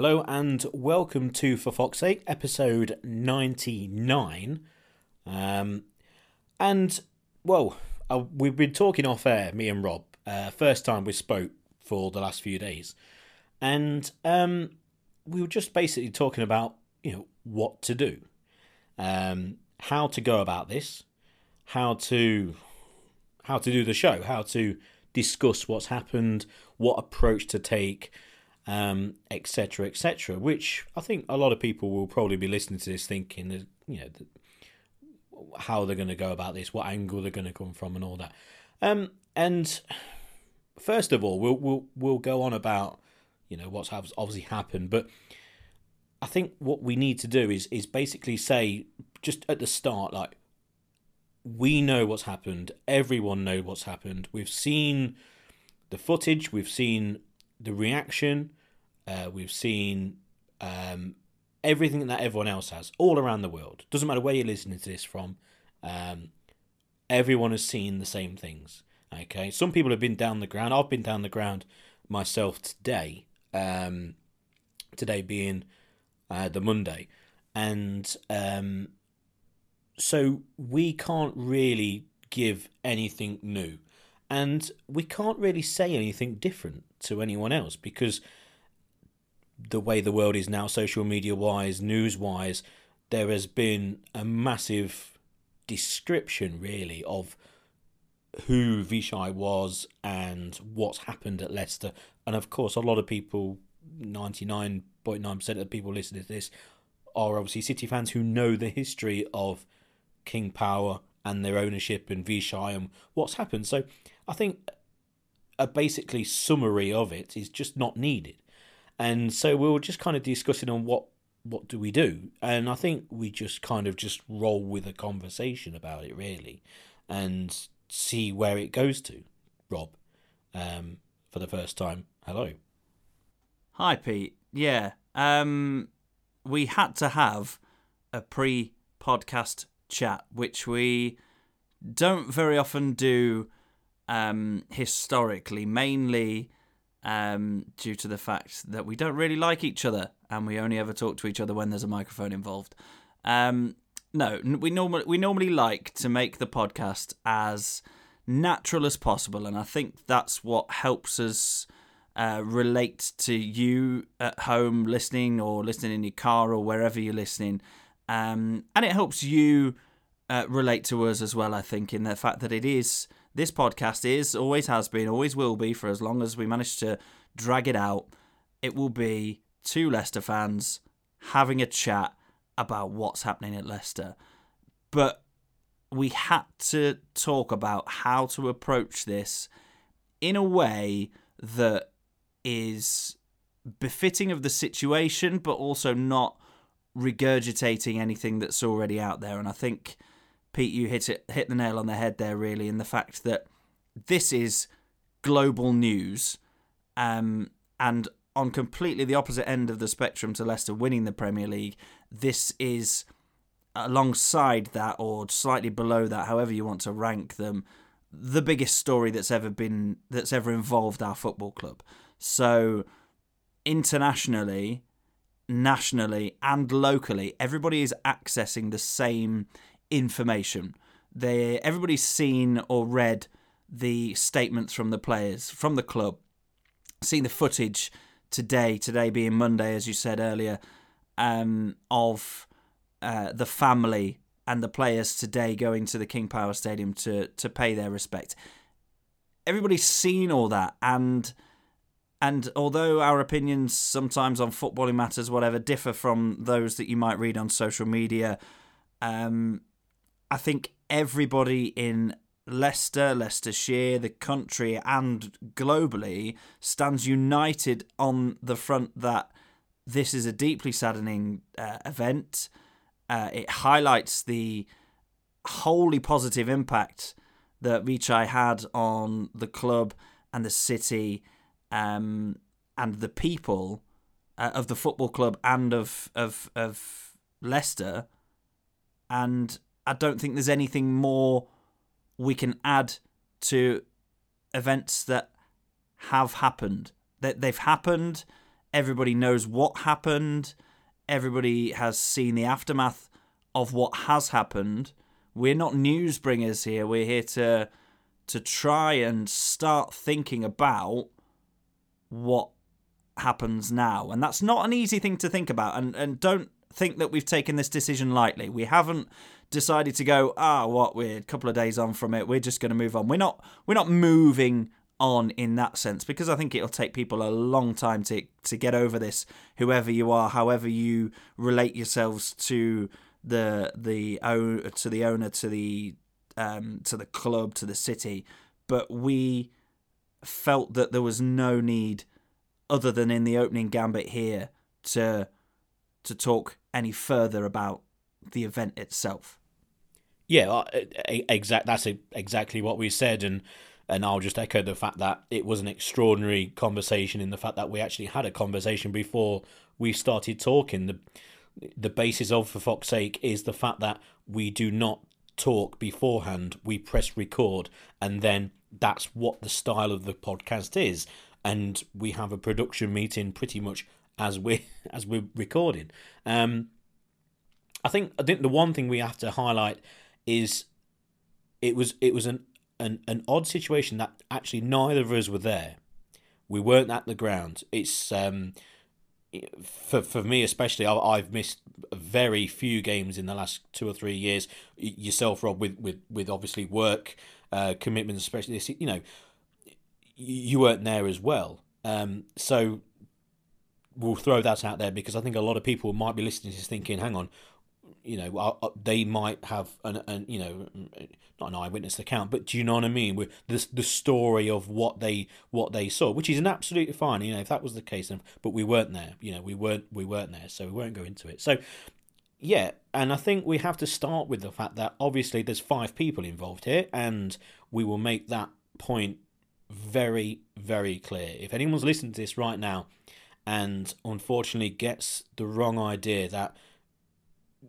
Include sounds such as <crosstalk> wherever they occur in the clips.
Hello and welcome to For Fox's Sake, episode 99. Um, and, well, uh, we've been talking off air, me and Rob, uh, first time we spoke for the last few days. And um, we were just basically talking about, you know, what to do, um, how to go about this, how to how to do the show, how to discuss what's happened, what approach to take, um, etc. Et which I think a lot of people will probably be listening to this thinking, that, you know, how they're going to go about this, what angle they're going to come from, and all that. Um, and first of all, we'll we'll we'll go on about you know what's obviously happened, but I think what we need to do is is basically say just at the start, like we know what's happened. Everyone knows what's happened. We've seen the footage. We've seen the reaction. Uh, we've seen um, everything that everyone else has all around the world. Doesn't matter where you're listening to this from. Um, everyone has seen the same things. Okay, some people have been down the ground. I've been down the ground myself today. Um, today being uh, the Monday, and um, so we can't really give anything new. And we can't really say anything different to anyone else because the way the world is now, social media wise, news wise, there has been a massive description, really, of who Vichai was and what's happened at Leicester. And of course, a lot of people, 99.9% of the people listening to this, are obviously City fans who know the history of King Power and their ownership and Vichai and what's happened. So I think a basically summary of it is just not needed. And so we were just kind of discussing on what what do we do? And I think we just kind of just roll with a conversation about it really and see where it goes to. Rob, um, for the first time. Hello. Hi Pete. Yeah. Um we had to have a pre podcast chat, which we don't very often do um, historically, mainly um, due to the fact that we don't really like each other and we only ever talk to each other when there's a microphone involved. Um, no, we normally we normally like to make the podcast as natural as possible, and I think that's what helps us uh, relate to you at home listening or listening in your car or wherever you're listening um, and it helps you uh, relate to us as well. I think in the fact that it is this podcast is always has been, always will be for as long as we manage to drag it out. It will be two Leicester fans having a chat about what's happening at Leicester, but we had to talk about how to approach this in a way that is befitting of the situation, but also not regurgitating anything that's already out there. And I think Pete, you hit it hit the nail on the head there, really, in the fact that this is global news, um, and on completely the opposite end of the spectrum to Leicester winning the Premier League, this is alongside that or slightly below that, however you want to rank them, the biggest story that's ever been that's ever involved our football club. So internationally, nationally and locally, everybody is accessing the same information. They everybody's seen or read the statements from the players from the club, seen the footage today. Today being Monday, as you said earlier, um, of uh, the family and the players today going to the King Power Stadium to to pay their respect. Everybody's seen all that and and although our opinions sometimes on footballing matters, whatever, differ from those that you might read on social media, um, I think everybody in Leicester, Leicestershire, the country, and globally stands united on the front that this is a deeply saddening uh, event. Uh, it highlights the wholly positive impact that Vichai had on the club and the city um, and the people uh, of the football club and of of of Leicester, and I don't think there's anything more we can add to events that have happened. That they've happened. Everybody knows what happened. Everybody has seen the aftermath of what has happened. We're not news bringers here. We're here to to try and start thinking about what happens now. And that's not an easy thing to think about. And and don't think that we've taken this decision lightly. We haven't decided to go, ah, what we're a couple of days on from it. We're just going to move on. We're not we're not moving on in that sense because I think it'll take people a long time to to get over this. Whoever you are, however you relate yourselves to the the to the owner, to the um, to the club, to the city, but we felt that there was no need other than in the opening gambit here to to talk any further about the event itself. Yeah, exact. That's exactly what we said, and and I'll just echo the fact that it was an extraordinary conversation in the fact that we actually had a conversation before we started talking. The the basis of for Fox's sake is the fact that we do not talk beforehand. We press record, and then that's what the style of the podcast is. And we have a production meeting pretty much as we <laughs> as we're recording. Um, I think I think the one thing we have to highlight is it was it was an an, an odd situation that actually neither of us were there. We weren't at the ground. It's um, for for me especially. I've missed very few games in the last two or three years. Yourself, Rob, with with with obviously work uh, commitments, especially this. You know, you weren't there as well. Um, so we'll throw that out there because I think a lot of people might be listening to this thinking, "Hang on, you know, uh, uh, they might have an, an you know, not an eyewitness account, but do you know what I mean? With the the story of what they what they saw, which is an absolutely fine. You know, if that was the case, but we weren't there. You know, we weren't we weren't there, so we won't go into it. So. Yeah, and I think we have to start with the fact that obviously there's five people involved here, and we will make that point very, very clear. If anyone's listening to this right now and unfortunately gets the wrong idea that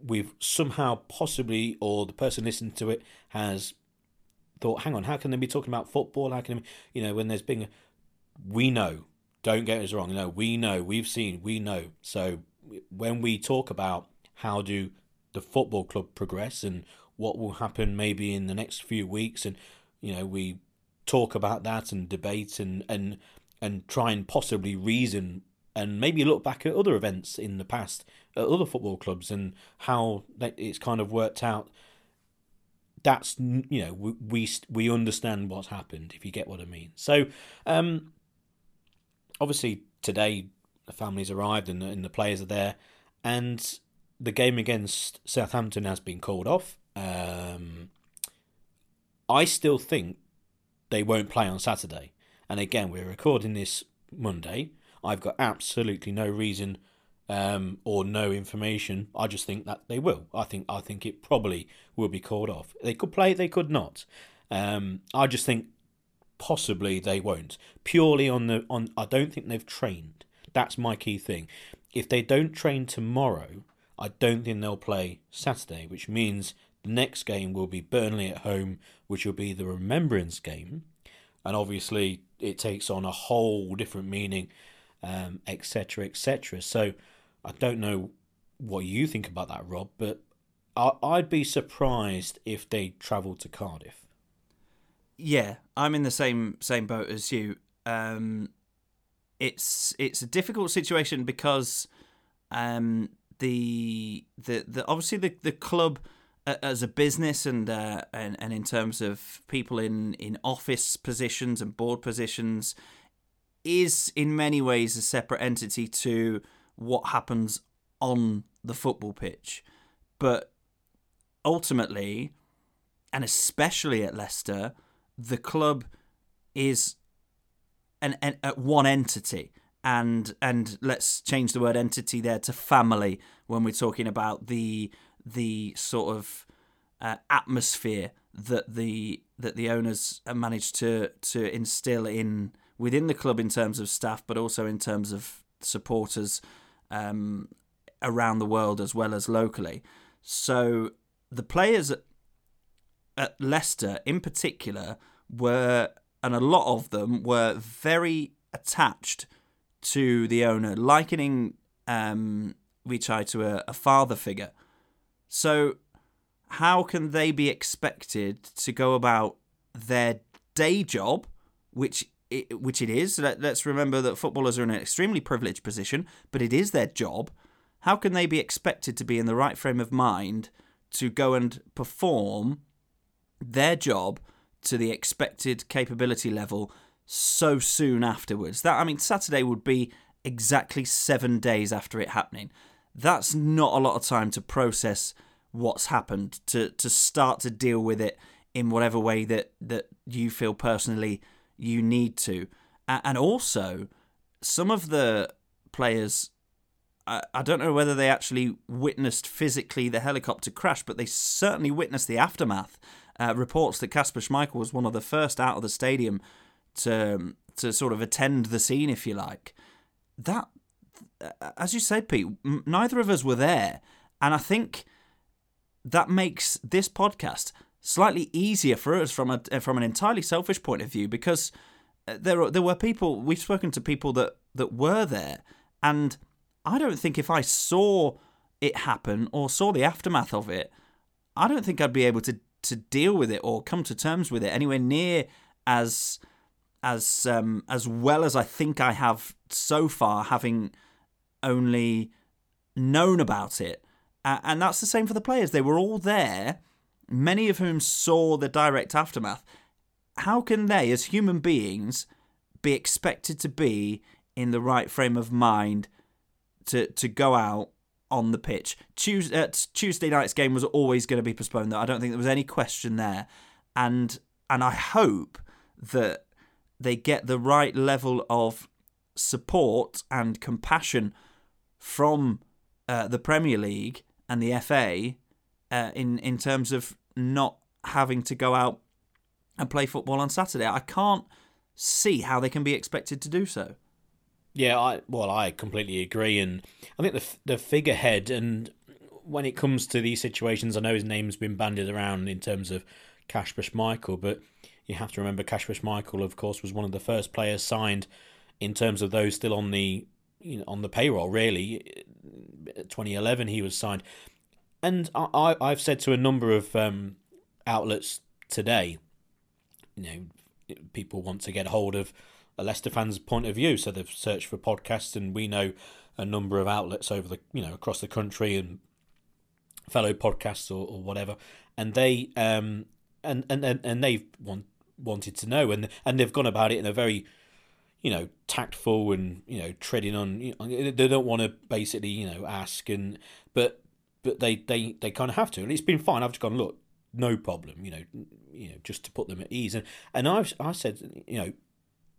we've somehow possibly, or the person listening to it has thought, hang on, how can they be talking about football? How can they, you know, when there's been, we know, don't get us wrong, no, we know, we've seen, we know. So when we talk about how do the football club progress and what will happen maybe in the next few weeks, and you know, we talk about that and debate and and and try and possibly reason and maybe look back at other events in the past at other football clubs and how it's kind of worked out. That's you know we we, understand what's happened if you get what I mean. So um, obviously today the families arrived and the, and the players are there, and the game against Southampton has been called off. Um, I still think they won't play on Saturday. And again, we're recording this Monday. I've got absolutely no reason um, or no information. I just think that they will. I think I think it probably will be called off. They could play, they could not. Um, I just think possibly they won't. Purely on the on, I don't think they've trained. That's my key thing. If they don't train tomorrow, I don't think they'll play Saturday, which means the next game will be Burnley at home, which will be the remembrance game, and obviously it takes on a whole different meaning etc., um, etc. Et so I don't know what you think about that, Rob, but I, I'd be surprised if they travelled to Cardiff. Yeah, I'm in the same same boat as you. Um, it's it's a difficult situation because um, the the the obviously the the club as a business and uh, and and in terms of people in in office positions and board positions is in many ways a separate entity to what happens on the football pitch. But ultimately, and especially at Leicester, the club is an, an, an one entity. And and let's change the word entity there to family when we're talking about the the sort of uh, atmosphere that the that the owners managed to to instill in within the club in terms of staff, but also in terms of supporters um, around the world as well as locally. So the players at, Leicester, in particular, were and a lot of them were very attached to the owner, likening um, Vichai to a, a father figure. So, how can they be expected to go about their day job, which it, which it is? Let, let's remember that footballers are in an extremely privileged position, but it is their job. How can they be expected to be in the right frame of mind to go and perform their job to the expected capability level so soon afterwards? That I mean, Saturday would be exactly seven days after it happening. That's not a lot of time to process what's happened, to to start to deal with it in whatever way that that you feel personally you need to, and also some of the players. I, don't know whether they actually witnessed physically the helicopter crash, but they certainly witnessed the aftermath. Uh, reports that Kasper Schmeichel was one of the first out of the stadium to to sort of attend the scene, if you like. That, as you said, Pete, neither of us were there, and I think that makes this podcast slightly easier for us from a from an entirely selfish point of view because uh, there there were people we've spoken to people that that were there and I don't think if I saw it happen or saw the aftermath of it I don't think I'd be able to to deal with it or come to terms with it anywhere near as as um as well as I think I have so far having only known about it. And that's the same for the players. They were all there many of whom saw the direct aftermath, how can they, as human beings, be expected to be in the right frame of mind to to go out on the pitch? Tuesday, uh, Tuesday night's game was always going to be postponed. Though I don't think there was any question there, and and I hope that they get the right level of support and compassion from uh, the Premier League and the FA uh, in in terms of not having to go out and play football on Saturday. I can't see how they can be expected to do so. Yeah, I well, I completely agree, and I think the the figurehead and when it comes to these situations, I know his name's been bandied around in terms of Kasper Schmeichel, but you have to remember Kasper Schmeichel, of course, was one of the first players signed in terms of those still on the you know, on the payroll. Really, 2011 he was signed, and I, I've said to a number of um, outlets today, you know, people want to get hold of a Leicester fan's point of view, so they've searched for podcasts, and we know a number of outlets over the, you know, across the country and fellow podcasts or, or whatever, and they um and and and, and they've want, wanted to know, and and they've gone about it in a very you know tactful and you know treading on you know, they don't want to basically you know ask. And but but they they they kind of have to, and it's been fine. I've just gone look, no problem, you know, you know, just to put them at ease. And and I've I said, you know,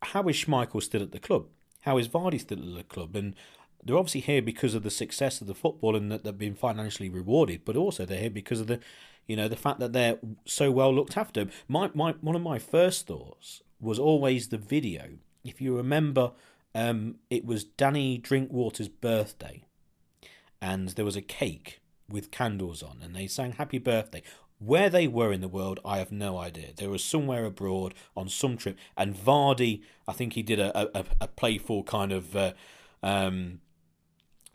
how is Schmeichel still at the club? How is Vardy still at the club? And they're obviously here because of the success of the football and that they've been financially rewarded, but also they're here because of the, you know, the fact that they're so well looked after. My my one of my first thoughts was always the video. If you remember, um, it was Danny Drinkwater's birthday, and there was a cake with candles on and they sang happy birthday. Where they were in the world, I have no idea. They were somewhere abroad on some trip, and Vardy, I think he did a, a, a playful kind of uh, um,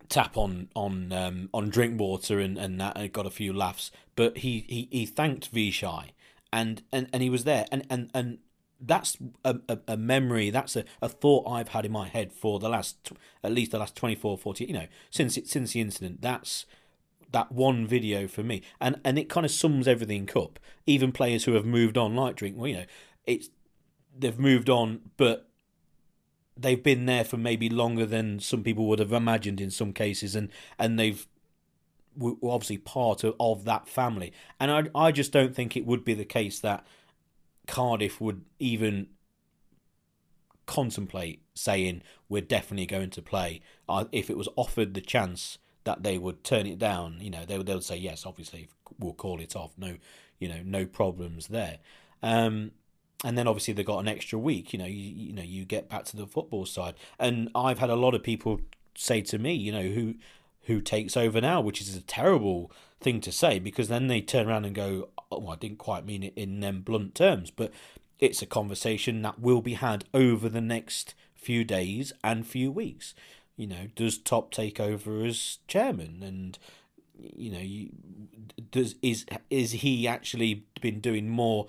tap on on um, on Drinkwater and and that and got a few laughs. But he he, he thanked Vichai, and, and and he was there, and and and that's a, a, a, memory that's a, a thought i've had in my head for the last at least the last 24 40 you know since it since the incident that's that one video for me, and and it kind of sums everything up. Even players who have moved on, like Drink, well, you know, it's they've moved on, but they've been there for maybe longer than some people would have imagined in some cases, and and they've were obviously part of, of that family. And I I just don't think it would be the case that Cardiff would even contemplate saying we're definitely going to play uh, if it was offered the chance that they would turn it down. You know, they would they would say yes, obviously we'll call it off. No, you know, no problems there. Um, and then obviously they got an extra week. You know, you, you know you get back to the football side, and I've had a lot of people say to me, you know, who who takes over now, which is a terrible thing to say because then they turn around and go, oh, I didn't quite mean it in them blunt terms, but it's a conversation that will be had over the next few days and few weeks. You know, does Top take over as chairman, and you know, does is is he actually been doing more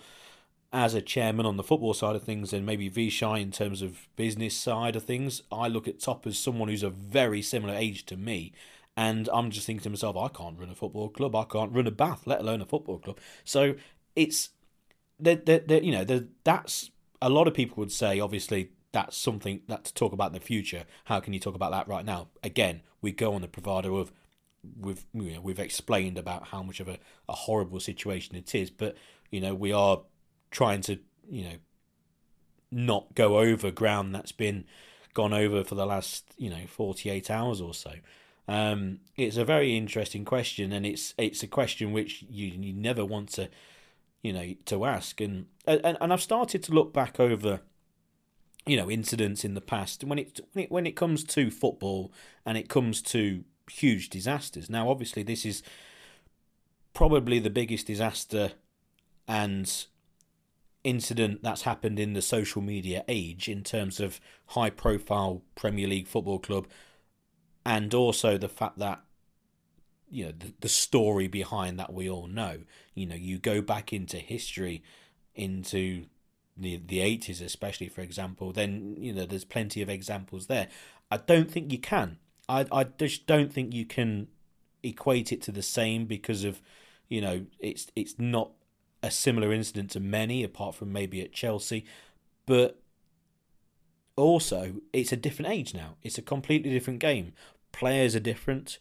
as a chairman on the football side of things than maybe Vichai in terms of business side of things? I look at Top as someone who's a very similar age to me. And I'm just thinking to myself, I can't run a football club. I can't run a bath, let alone a football club. So it's that you know that's a lot of people would say obviously that's something that to talk about in the future. How can you talk about that right now? Again we go on the bravado of we've you know, we've explained about how much of a, a horrible situation it is but you know we are trying to you know not go over ground that's been gone over for the last you know 48 hours or so. Um, it's a very interesting question and it's it's a question which you, you never want to you know, to ask. And and, and I've started to look back over, you know, incidents in the past when it when it when it comes to football and it comes to huge disasters. Now, obviously, this is probably the biggest disaster and incident that's happened in the social media age in terms of high profile Premier League football club and also the fact that you know the, the story behind that we all know you know you go back into history into the the 80s especially for example then you know there's plenty of examples there. I don't think you can. I i just don't think you can equate it to the same because of you know it's it's not a similar incident to many apart from maybe at chelsea. But also it's a different age now. It's a completely different game. Players are different.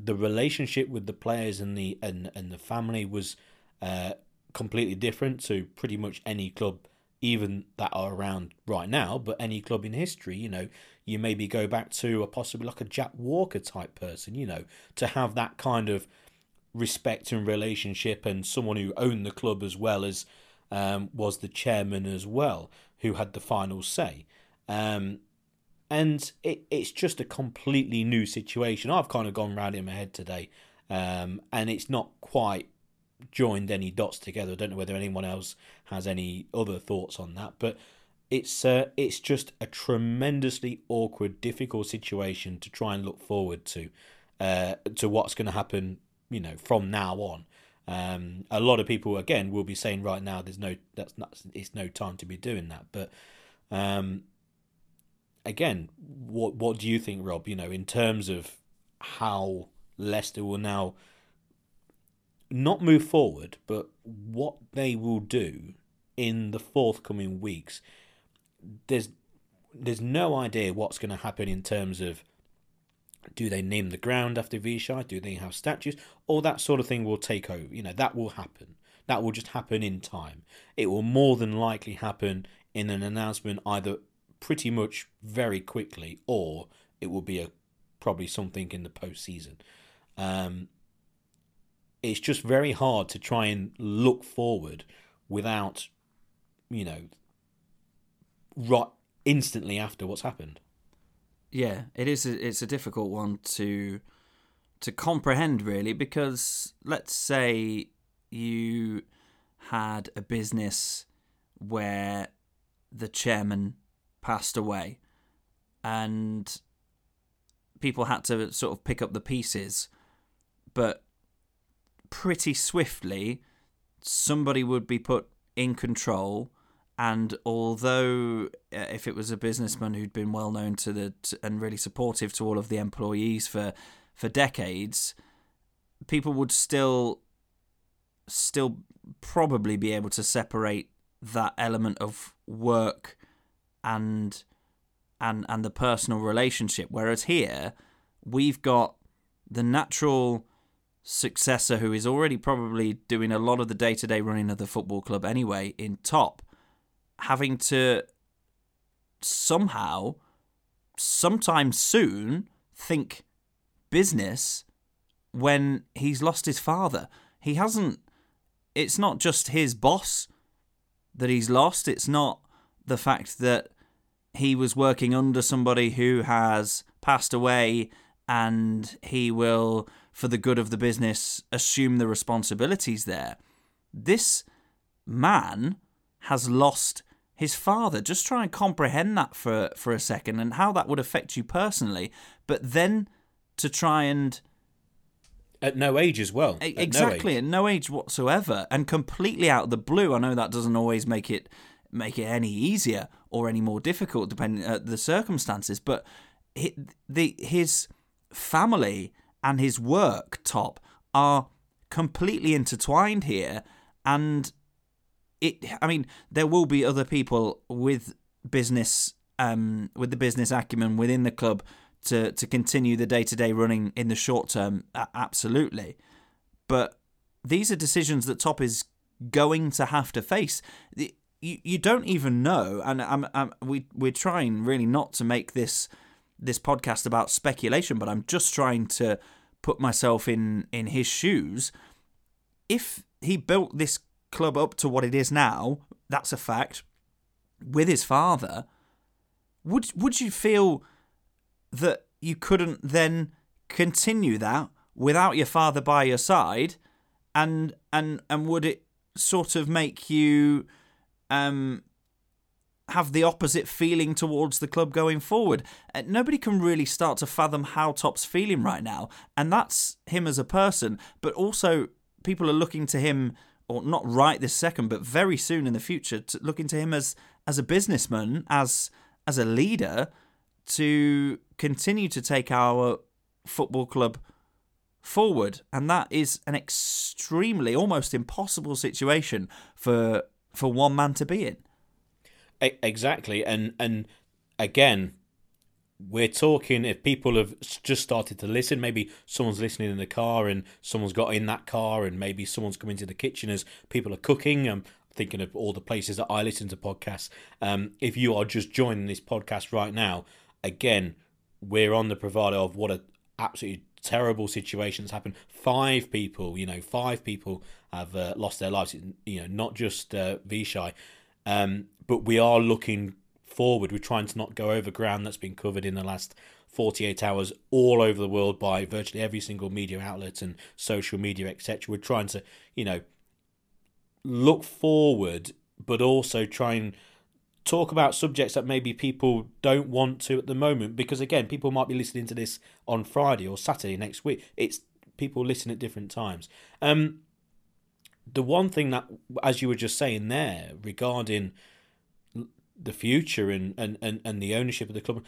The relationship with the players and the and, and the family was uh, completely different to pretty much any club even that are around right now but any club in history you know you maybe go back to a possibly like a Jack Walker type person you know to have that kind of respect and relationship and someone who owned the club as well as um, was the chairman as well who had the final say um, and it, it's just a completely new situation. I've kind of gone round in my head today, um, and it's not quite joined any dots together. I don't know whether anyone else has any other thoughts on that, but it's uh, it's just a tremendously awkward, difficult situation to try and look forward to, uh, to what's going to happen. You know, from now on. Um, a lot of people again will be saying right now, there's no that's not it's no time to be doing that, but um, again, what what do you think, Rob? You know, in terms of how Leicester will now not move forward, but what they will do in the forthcoming weeks. There's there's no idea what's going to happen in terms of do they name the ground after Vichai? Do they have statues? All that sort of thing will take over. You know, that will happen. That will just happen in time. It will more than likely happen in an announcement either pretty much very quickly, or it will be a probably something in the postseason. Um, it's just very hard to try and look forward without, you know, right instantly after what's happened. Yeah, it is. A, it's a difficult one to to comprehend, really, because let's say you had a business where the chairman passed away, and people had to sort of pick up the pieces, but pretty swiftly, somebody would be put in control. And although, uh, if it was a businessman who'd been well known to the and really supportive to all of the employees for for decades, people would still still probably be able to separate that element of work and and and the personal relationship. Whereas here, we've got the natural successor who is already probably doing a lot of the day to day running of the football club anyway in top, having to somehow, sometime soon, think business when he's lost his father. He hasn't. It's not just his boss that he's lost. It's not the fact that he was working under somebody who has passed away and he will, for the good of the business, assume the responsibilities there. This man has lost his father. Just try and comprehend that for for a second and how that would affect you personally. But then to try and at no age as well. At exactly, no at no age whatsoever, and completely out of the blue. I know that doesn't always make it make it any easier or any more difficult depending on uh, the circumstances, but the his family and his work top are completely intertwined here, and it. I mean, there will be other people with business, um, with the business acumen within the club to to continue the day to day running in the short term, absolutely. But these are decisions that Top is going to have to face. You you don't even know, and I'm, I'm we we're trying really not to make this this podcast about speculation, but I'm just trying to put myself in in his shoes. If he built this club up to what it is now, that's a fact. With his father, would would you feel that you couldn't then continue that without your father by your side and and and would it sort of make you um have the opposite feeling towards the club going forward. Uh, nobody can really start to fathom how Top's feeling right now, and that's him as a person. But also, people are looking to him, or not right this second, but very soon in the future, to looking to him as as a businessman, as as a leader, to continue to take our football club forward and that is an extremely almost impossible situation for for one man to be in exactly and and again we're talking if people have just started to listen maybe someone's listening in the car and someone's got in that car and maybe someone's coming to the kitchen as people are cooking i'm thinking of all the places that i listen to podcasts um, if you are just joining this podcast right now again, we're on the bravado of what a absolutely terrible situation that's happened. Five people, you know, five people have uh, lost their lives. You know, not just uh, Vichai, um, but we are looking forward. We're trying to not go over ground that's been covered in the last 48 hours all over the world by virtually every single media outlet and social media, etc. We're trying to, you know, look forward, but also try and talk about subjects that maybe people don't want to at the moment because again people might be listening to this on friday or saturday next week it's people listen at different times um the one thing that as you were just saying there regarding the future and and and, and the ownership of the club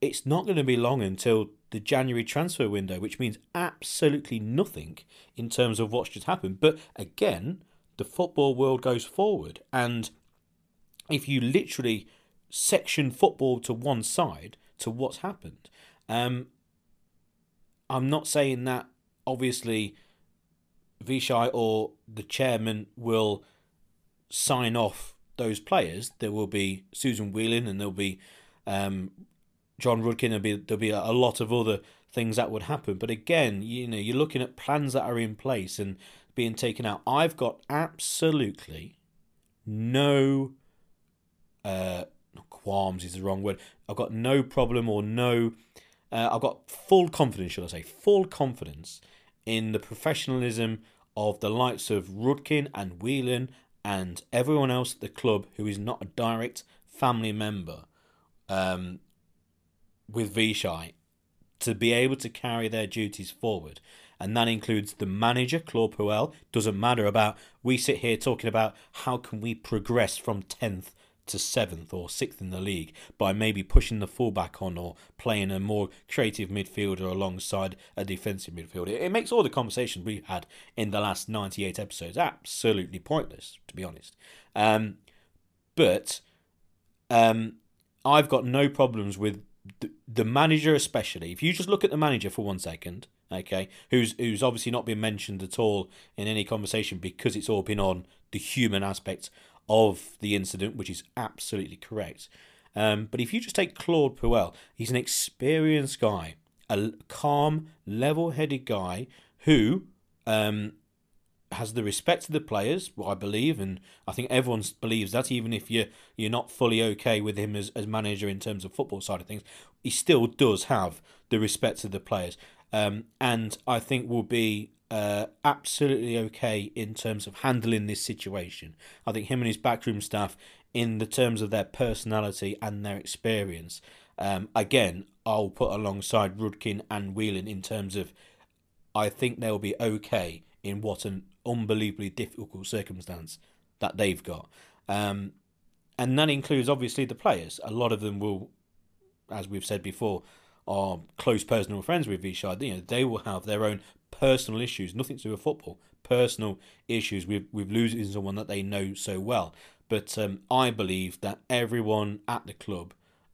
it's not going to be long until the January transfer window, which means absolutely nothing in terms of what's just happened. But again, the football world goes forward, and if you literally section football to one side to what's happened. Um, I'm not saying that obviously Vichai or the chairman will sign off those players. There will be Susan Whelan and there'll be um, John Rudkin. There'll be there'll be a, lot of other things that would happen. But again, you know, you're looking at plans that are in place and being taken out. I've got absolutely no uh, qualms is the wrong word. I've got no problem or no. Uh, I've got full confidence, should I say, full confidence in the professionalism of the likes of Rudkin and Whelan and everyone else at the club who is not a direct family member um, with Vichai to be able to carry their duties forward. And that includes the manager, Claude Puel. Doesn't matter about, we sit here talking about how can we progress from 10th to seventh or sixth in the league by maybe pushing the fullback on or playing a more creative midfielder alongside a defensive midfielder. It makes all the conversation we've had in the last 98 episodes absolutely pointless, to be honest. Um, but um, I've got no problems with the, the manager, especially. If you just look at the manager for one second, okay, who's who's obviously not been mentioned at all in any conversation because it's all been on the human aspect of the incident, which is absolutely correct. Um, but if you just take Claude Puel, he's an experienced guy, a calm, level headed guy who um, has the respect of the players, I believe, and I think everyone believes that, even if you're, you're not fully okay with him as, as manager in terms of football side of things, he still does have the respect of the players. Um, and I think will be uh, absolutely okay in terms of handling this situation. I think him and his backroom staff in the terms of their personality and their experience. Um, again, I'll put alongside Rudkin and Whelan in terms of I think they'll be okay in what an unbelievably difficult circumstance that they've got. Um, and that includes obviously the players. A lot of them will, as we've said before, are close personal friends with Vichai. You know, they will have their own personal issues, nothing to do with football, personal issues with, with losing someone that they know so well. But um, I believe that everyone at the club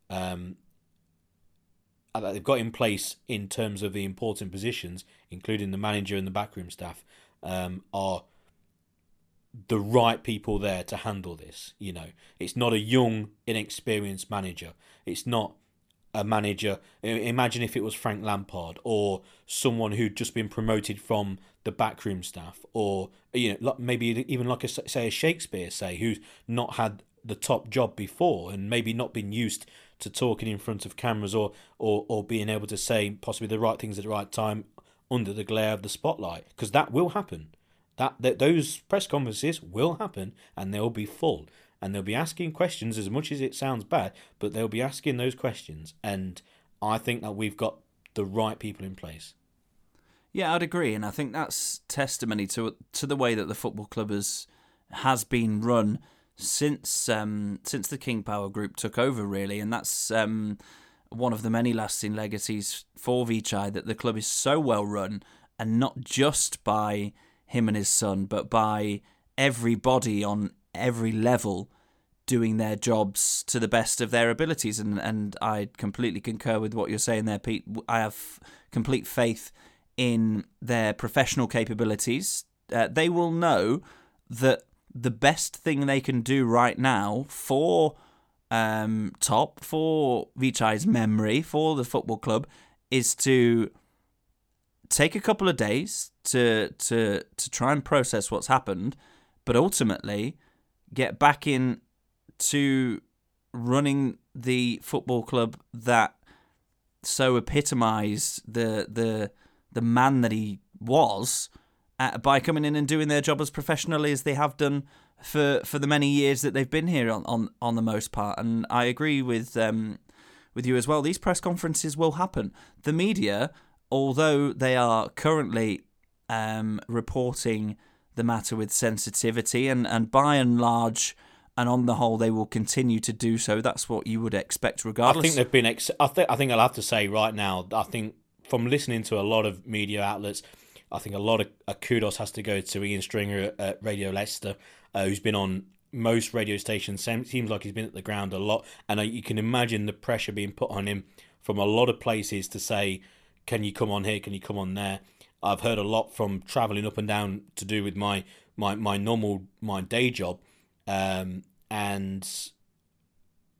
um, that they've got in place in terms of the important positions, including the manager and the backroom staff, um, are the right people there to handle this. You know, it's not a young, inexperienced manager. It's not a manager. Imagine if it was Frank Lampard or someone who'd just been promoted from the backroom staff, or you know, maybe even like a say a Shakespeare, say who's not had the top job before and maybe not been used to talking in front of cameras or or or being able to say possibly the right things at the right time under the glare of the spotlight because that will happen. That, that those press conferences will happen and they'll be full and they'll be asking questions as much as it sounds bad, but they'll be asking those questions and I think that we've got the right people in place. Yeah, I'd agree, and I think that's testimony to to the way that the football club has has been run since um, since the King Power Group took over, really, and that's um, one of the many lasting legacies for Vichai that the club is so well run, and not just by him and his son, but by everybody on every level doing their jobs to the best of their abilities. And and I completely concur with what you're saying there, Pete. I have complete faith in their professional capabilities. Uh, they will know that the best thing they can do right now for um, top, for Vichai's memory, for the football club, is to take a couple of days to to to try and process what's happened, but ultimately get back in to running the football club that so epitomized the the the man that he was uh, by coming in and doing their job as professionally as they have done for for the many years that they've been here on on, on the most part. And I agree with um, with you as well. These press conferences will happen. The media, although they are currently um, reporting the matter with sensitivity, and, and by and large, and on the whole, they will continue to do so. That's what you would expect, regardless. I think they've been. Ex- I think. I think I'll have to say right now. I think from listening to a lot of media outlets, I think a lot of uh, kudos has to go to Ian Stringer at Radio Leicester, uh, who's been on most radio stations. Seems like he's been at the ground a lot, and uh, you can imagine the pressure being put on him from a lot of places to say, "Can you come on here? Can you come on there?" I've heard a lot from travelling up and down to do with my my my normal my day job, um, and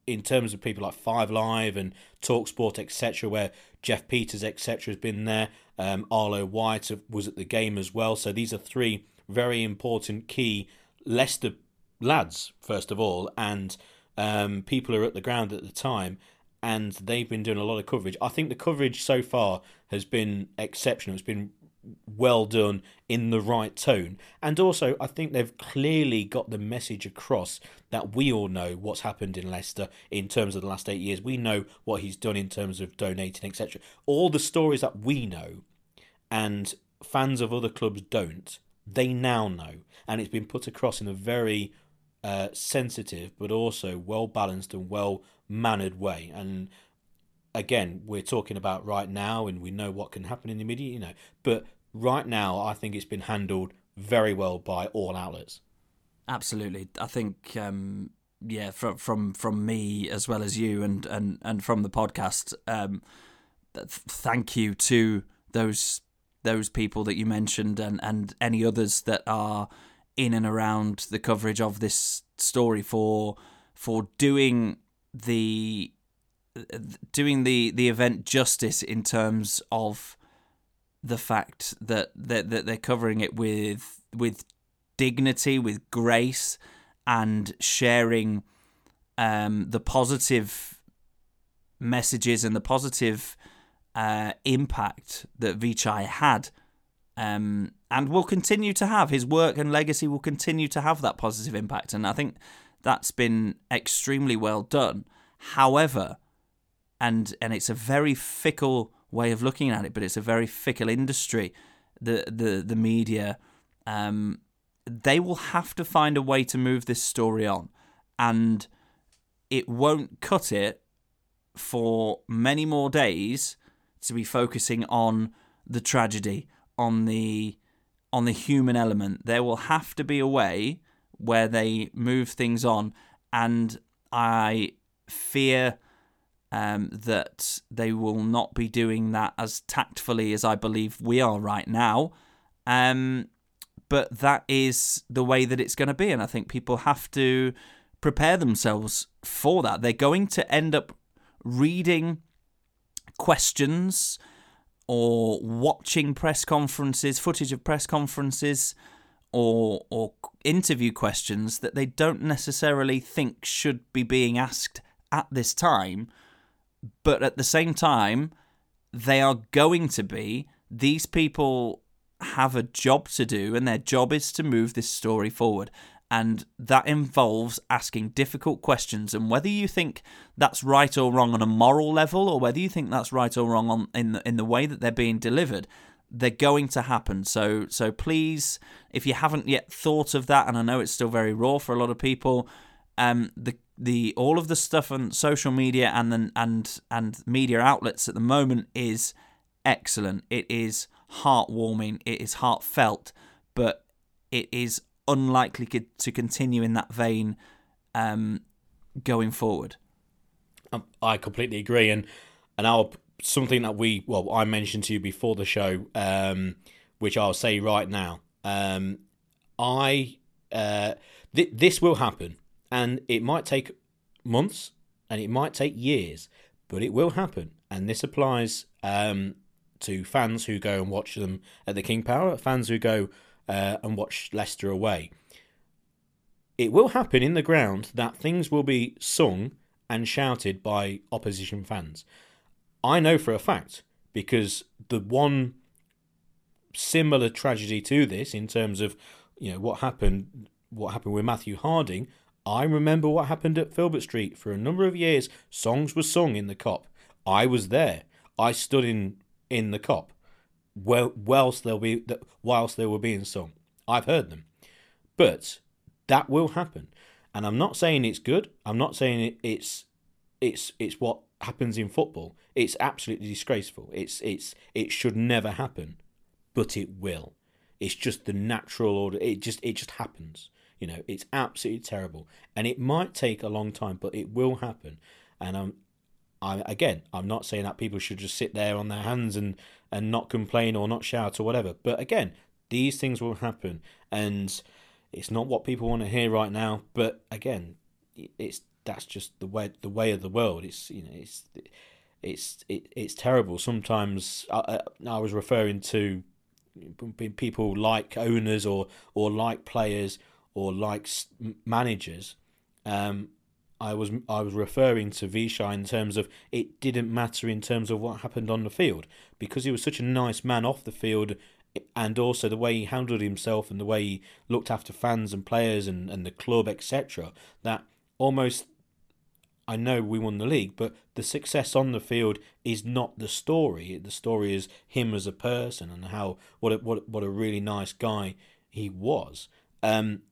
in terms of people like Five Live and Talksport etc., where Jeff Peters etc. has been there. Um, Arlo White was at the game as well. So these are three very important key Leicester lads, first of all, and um, people are at the ground at the time, and they've been doing a lot of coverage. I think the coverage so far has been exceptional. It's been well done in the right tone. And also, I think they've clearly got the message across that we all know what's happened in Leicester in terms of the last eight years. We know what he's done in terms of donating, etc. All the stories that we know and fans of other clubs don't, they now know. And it's been put across in a very uh, sensitive but also well balanced and well mannered way. And again, we're talking about right now, and we know what can happen in the media, you know. But right now, I think it's been handled very well by all outlets. Absolutely, I think um, yeah, from from from me as well as you, and and and from the podcast. Um, thank you to those those people that you mentioned, and and any others that are in and around the coverage of this story for for doing the doing the the event justice in terms of the fact that that, that they're covering it with with dignity, with grace, and sharing um, the positive messages and the positive uh, impact that Vichai had um, and will continue to have. His work and legacy will continue to have that positive impact. And I think that's been extremely well done. However, and and it's a very fickle way of looking at it, but it's a very fickle industry. The the the media, um, they will have to find a way to move this story on, and it won't cut it for many more days to be focusing on the tragedy, on the on the human element. There will have to be a way where they move things on, and I fear um, that they will not be doing that as tactfully as I believe we are right now. Um, but that is the way that it's going to be, and I think people have to prepare themselves for that. They're going to end up reading questions or watching press conferences, footage of press conferences, or or interview questions that they don't necessarily think should be being asked at this time, but at the same time, they are going to be. These people have a job to do, and their job is to move this story forward and that involves asking difficult questions and whether you think that's right or wrong on a moral level or whether you think that's right or wrong on in the, in the way that they're being delivered they're going to happen so so please if you haven't yet thought of that and I know it's still very raw for a lot of people um the the all of the stuff on social media and then and and media outlets at the moment is excellent it is heartwarming it is heartfelt but it is unlikely to continue in that vein um, going forward. Um, I completely agree, and and our something that we well I mentioned to you before the show, um, which I'll say right now. Um, I uh, th- this will happen, and it might take months, and it might take years, but it will happen, and this applies um, to fans who go and watch them at the King Power, fans who go uh, and watch Leicester away. It will happen in the ground that things will be sung and shouted by opposition fans. I know for a fact because the one similar tragedy to this in terms of you know what happened what happened with Matthew Harding I remember what happened at Filbert Street for a number of years songs were sung in the Kop. I was there I stood in in the Kop. well, whilst they'll be whilst they were being sung. I've heard them, but that will happen, and I'm not saying it's good. I'm not saying it's it's it's what happens in football. It's absolutely disgraceful. It's it's it should never happen, but it will. It's just the natural order. It just it just happens. You know, it's absolutely terrible, and it might take a long time, but it will happen. And I'm I, again, I'm not saying that people should just sit there on their hands and, and not complain or not shout or whatever. But again, these things will happen, and it's not what people want to hear right now. But again, it's that's just the way the way of the world. It's you know it's it's it, it's terrible. Sometimes I, I was referring to people like owners or or like players or like managers um, I was I was referring to Vichai in terms of it didn't matter in terms of what happened on the field because he was such a nice man off the field and also the way he handled himself and the way he looked after fans and players and, and the club etc that almost I know we won the league but the success on the field is not the story. The story is him as a person and how what a, what what a really nice guy he was. Um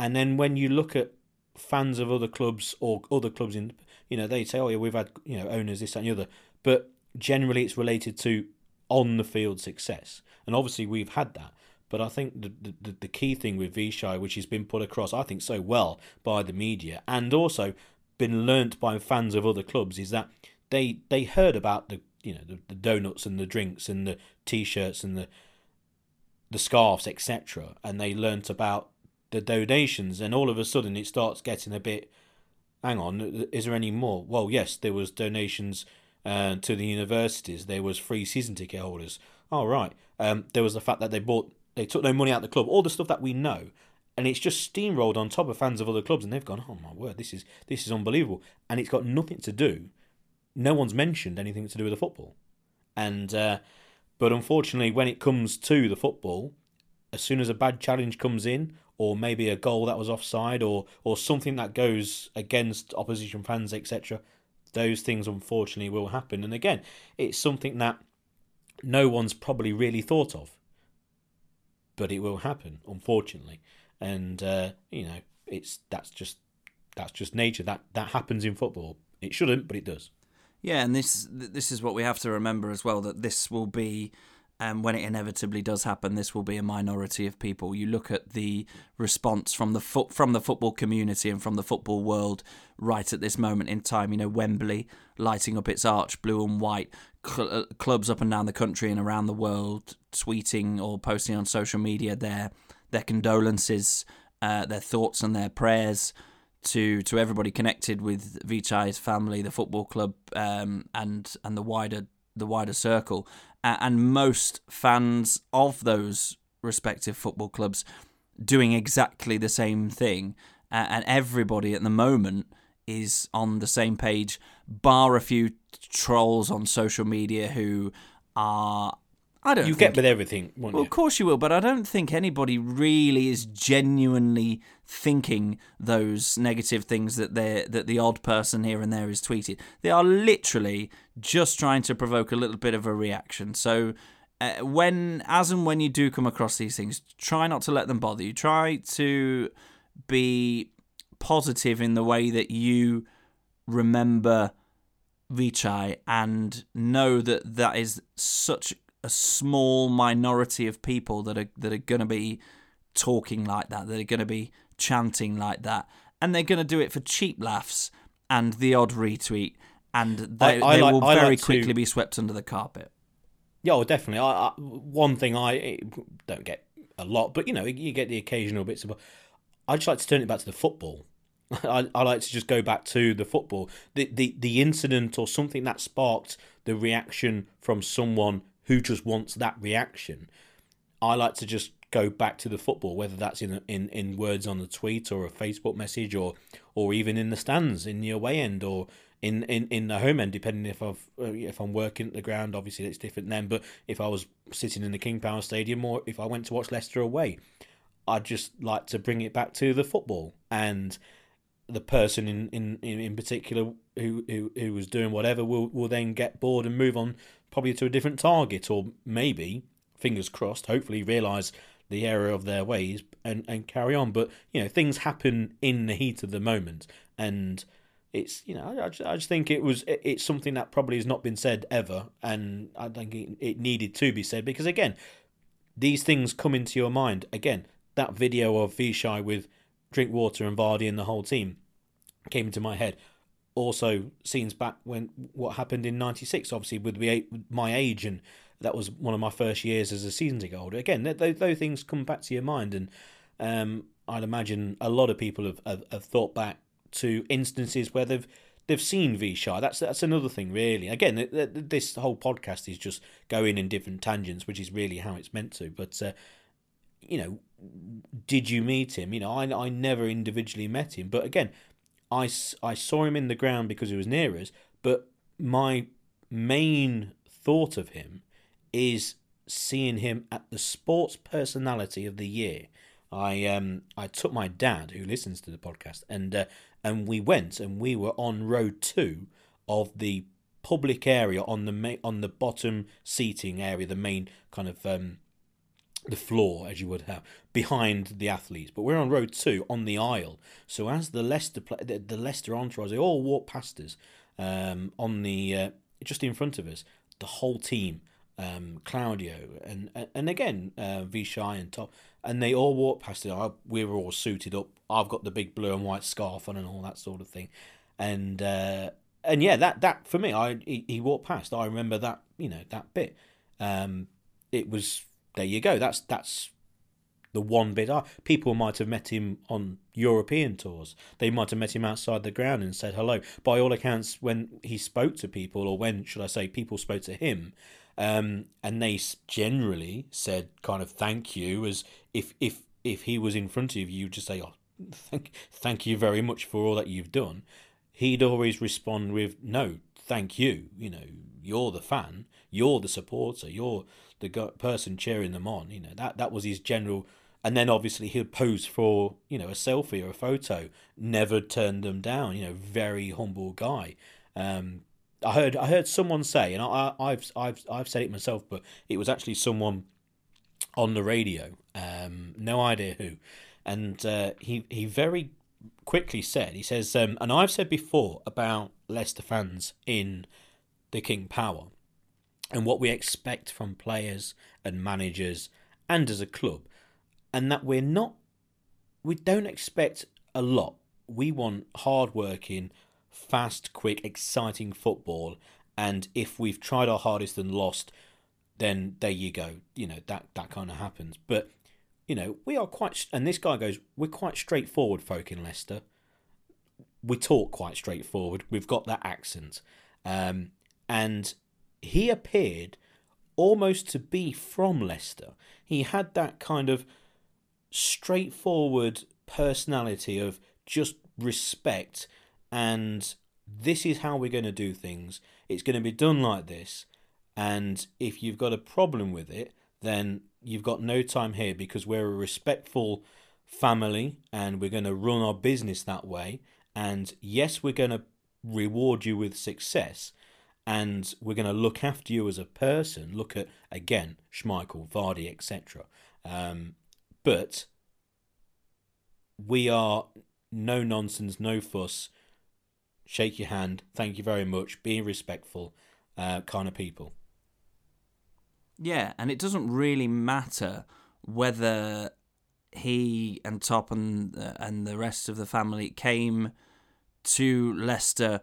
and then when you look at fans of other clubs or other clubs in you know they say oh yeah we've had you know owners this and the other but generally it's related to on the field success and obviously we've had that but I think the, the, the key thing with Vichai, which has been put across, I think, so well by the media and also been learnt by fans of other clubs, is that they they heard about the you know the, the donuts and the drinks and the t-shirts and the the scarves, etc., and they learnt about the donations, and all of a sudden it starts getting a bit. Hang on, is there any more? Well, yes, there was donations uh, to the universities. There was free season ticket holders. All oh, right. Um, there was the fact that they bought, they took no money out of the club. All the stuff that we know, and it's just steamrolled on top of fans of other clubs, and they've gone, oh my word, this is this is unbelievable, and it's got nothing to do. No one's mentioned anything to do with the football, and uh, but unfortunately, when it comes to the football, as soon as a bad challenge comes in or maybe a goal that was offside, or or something that goes against opposition fans, etc. Those things unfortunately will happen, and again, it's something that no one's probably really thought of, but it will happen, unfortunately, and uh, you know it's that's just that's just nature. That that happens in football. It shouldn't, but it does. Yeah, and this this is what we have to remember as well that this will be um, when it inevitably does happen, this will be a minority of people. You look at the response from the from the football community and from the football world right at this moment in time. You know, Wembley lighting up its arch blue and white, cl- uh, clubs up and down the country and around the world tweeting or posting on social media their their condolences, uh, their thoughts and their prayers to to everybody connected with Vichai's family, the football club, um, and and the wider the wider circle and most fans of those respective football clubs doing exactly the same thing. and everybody at the moment is on the same page, bar a few trolls on social media who are I don't. You think, get with everything, well, you? Of course you will, but I don't think anybody really is genuinely thinking those negative things that they that the odd person here and there is tweeted. They are literally just trying to provoke a little bit of a reaction. So. Uh, when, as and when you do come across these things, try not to let them bother you. Try to be positive in the way that you remember Vichai and know that that is such a small minority of people that are that are going to be talking like that, that are going to be chanting like that, and they're going to do it for cheap laughs and the odd retweet, and they, I, I they like, will very like quickly to... be swept under the carpet. Yeah, well, definitely. I, I, one thing I don't get a lot, but you know, you get the occasional bits of. I just like to turn it back to the football. <laughs> I, I like to just go back to the football, the, the the incident or something that sparked the reaction from someone who just wants that reaction. I like to just go back to the football, whether that's in in, in words on the tweet or a Facebook message or or even in the stands in the away end or in, in, in the home end, depending if I've uh, if I'm working at the ground. Obviously, it's different then. But if I was sitting in the King Power Stadium or if I went to watch Leicester away, I'd just like to bring it back to the football and the person in, in, in particular who, who who was doing whatever will will then get bored and move on probably to a different target, or maybe, fingers crossed, hopefully realise the error of their ways and, and carry on. But, you know, things happen in the heat of the moment. And it's, you know, I, just, I just think it was, it's something that probably has not been said ever. And I think it, it needed to be said because, again, these things come into your mind. Again, that video of Vichai with Drinkwater and Vardy and the whole team came into my head also scenes back when what happened in '96, obviously with my age, and that was one of my first years as a season ticket holder. Again, those, those things come back to your mind, and um, I'd imagine a lot of people have, have, have, thought back to instances where they've they've seen Vichai. That's that's another thing, really. Again, this whole podcast is just going in different tangents, which is really how it's meant to. But uh, you know, did you meet him? You know, I I never individually met him, but again, I, I saw him in the ground because he was near us, but my main thought of him is seeing him at the Sports Personality of the Year. I um I took my dad who listens to the podcast and uh, and we went and we were on row two of the public area on the ma- on the bottom seating area, the main kind of um the floor as you would have behind the athletes. But we're on road two on the aisle. So as the Leicester play, the, the Leicester entourage, they all walk past us um, on the uh, just in front of us. The whole team, um, Claudio and and again uh, Vichai and Top, and they all walk past us. We were all suited up. I've got the big blue and white scarf on and all that sort of thing, and. Uh, and yeah, that, that for me, I he, he walked past. I remember that you know that bit. Um, it was there you go. That's that's the one bit. Uh, people might have met him on European tours. They might have met him outside the ground and said hello. By all accounts, when he spoke to people, or when should I say, people spoke to him, um, and they generally said kind of thank you, as if if if he was in front of you, just say oh thank thank you very much for all that you've done. He'd always respond with no, thank you. You know, you're the fan, you're the supporter, you're the person cheering them on. You know that that was his general and then obviously he'd pose for you know a selfie or a photo. Never turned them down. You know, very humble guy. Um, I heard I heard someone say, and I, I've I've I've said it myself, but it was actually someone on the radio. Um, no idea who, and uh, he he very quickly said he says, um, and I've said before about Leicester fans in the King Power, and what we expect from players and managers and as a club, and that we're not, we don't expect a lot. We want hard-working, fast, quick, exciting football. And if we've tried our hardest and lost, then there you go. You know that that kind of happens. But you know we are quite. And this guy goes, we're quite straightforward folk in Leicester. We talk quite straightforward. We've got that accent, um, and he appeared almost to be from Leicester. He had that kind of straightforward personality of just respect and this is how we're going to do things. It's going to be done like this. And if you've got a problem with it, then you've got no time here because we're a respectful family and we're going to run our business that way. And yes, we're going to reward you with success and we're going to look after you as a person. Look at, again, Schmeichel, Vardy, etc. Um, but we are no nonsense, no fuss shake your hand, thank you very much, being respectful uh, kind of people. Yeah, and it doesn't really matter whether he and Top and uh, and the rest of the family came to Leicester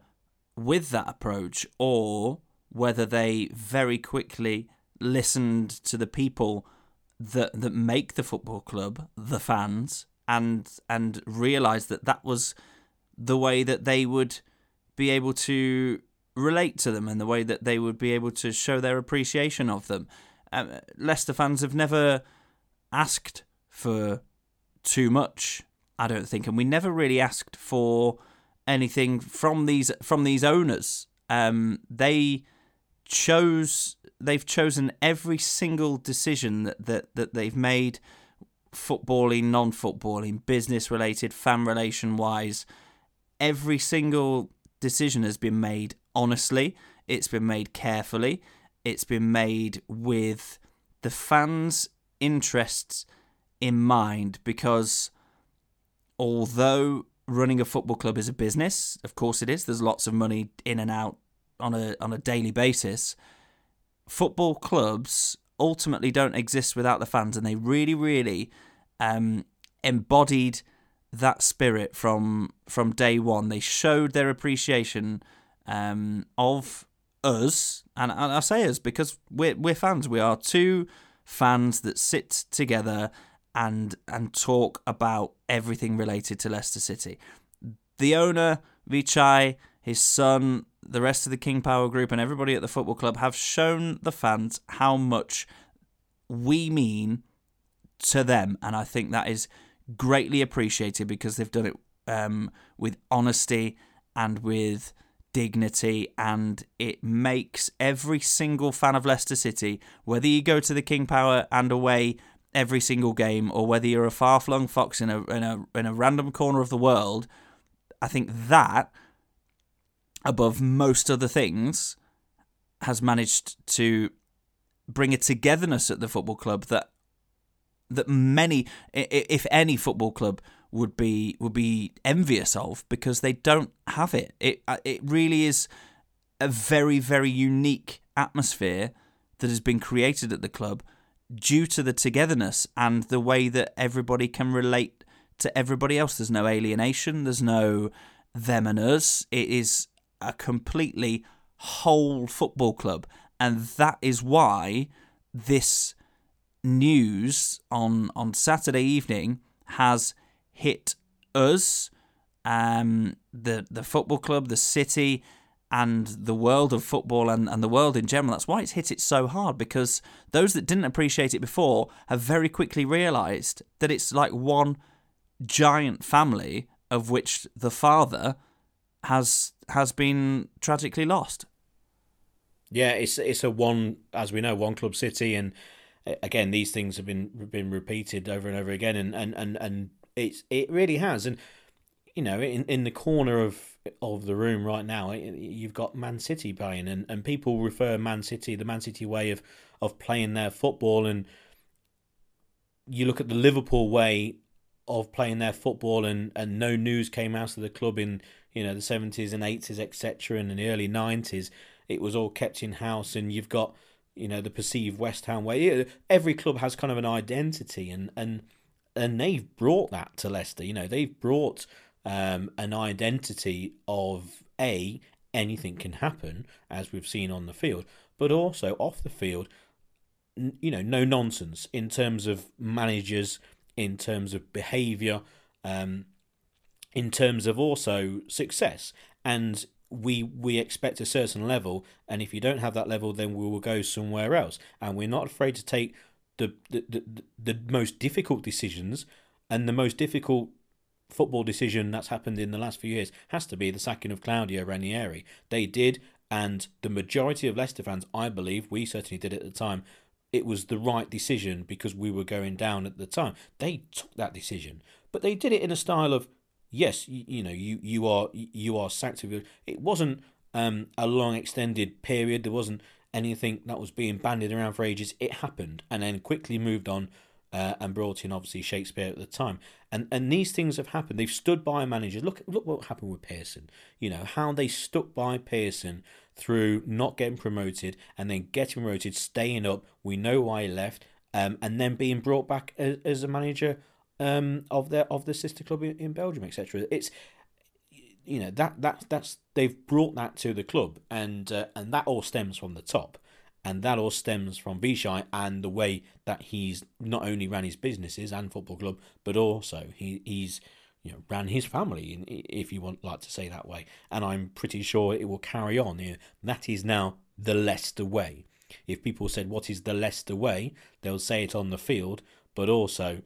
with that approach or whether they very quickly listened to the people that that make the football club, the fans, and and realized that that was the way that they would be able to relate to them and the way that they would be able to show their appreciation of them. Um, Leicester fans have never asked for too much, I don't think, and we never really asked for anything from these from these owners. Um, they chose they've chosen every single decision that, that, that they've made footballing, non footballing, business related, fan relation wise. Every single decision has been made honestly, it's been made carefully, it's been made with the fans' interests in mind because although running a football club is a business, of course it is, there's lots of money in and out on a on a daily basis. Football clubs ultimately don't exist without the fans, and they really, really um, embodied that spirit from from day one. They showed their appreciation um, of us, and, and I say us because we're we're fans. We are two fans that sit together and and talk about everything related to Leicester City. The owner Vichai, his son, the rest of the King Power Group, and everybody at the football club have shown the fans how much we mean to them, and I think that is greatly appreciated because they've done it um, with honesty and with dignity, and it makes every single fan of Leicester City, whether you go to the King Power and away every single game, or whether you're a far flung fox in a in a in a random corner of the world, I think that above most other things has managed to bring a togetherness at the football club that that many, if any, football club would be would be envious of because they don't have it. It uh, it really is a very very unique atmosphere that has been created at the club due to the togetherness and the way that everybody can relate to everybody else. There's no alienation. There's no them and us. It is a completely whole football club, and that is why this news on on Saturday evening has hit us, um, the the football club, the city, and the world of football and, and the world in general. That's why it's hit it so hard because those that didn't appreciate it before have very quickly realised that it's like one giant family of which the father has has been tragically lost. Yeah, it's it's a one as we know one club city and uh, again, these things have been been repeated over and over again, and and and, and it's it really has. And you know, in in the corner of of the room right now, eh, you've got Man City playing, and, and people refer Man City, the Man City way of of playing their football, and you look at the Liverpool way of playing their football, and, and no news came out of the club in you know the seventies and eighties, etc., and in the early nineties. It was all kept in house, and you've got you know the perceived West Ham way. Every club has kind of an identity, and and and they've brought that to Leicester. You know they've brought um, an identity of a anything can happen as we've seen on the field, but also off the field. You know, no nonsense in terms of managers, in terms of behaviour, um, in terms of also success. And we we expect a certain level, and if you don't have that level, then we will go somewhere else. And we're not afraid to take the the, the, the most difficult decisions, and the most difficult football decision that's happened in the last few years has to be the sacking of Claudio Ranieri. They did, and the majority of Leicester fans, I believe, we certainly did at the time. It was the right decision because we were going down at the time. They took that decision, but they did it in a style of yes, you, you know, you you are you are sacked. It wasn't um, a long extended period. There wasn't anything that was being bandied around for ages. It happened, and then quickly moved on. Uh, and brought in obviously Shakespeare at the time, and and these things have happened. They've stood by managers. Look look what happened with Pearson. You know how they stuck by Pearson through not getting promoted and then getting promoted, staying up. We know why he left, um, and then being brought back as, as a manager um, of their of the sister club in, in Belgium, etc. It's you know that that that's they've brought that to the club, and uh, and that all stems from the top, and that all stems from Vichai and the way that he's not only ran his businesses and football club, but also he he's you know ran his family, if you want like to say that way, and I'm pretty sure it will carry on. You know, that is now the Leicester way. If people said what is the Leicester way, they'll say it on the field, but also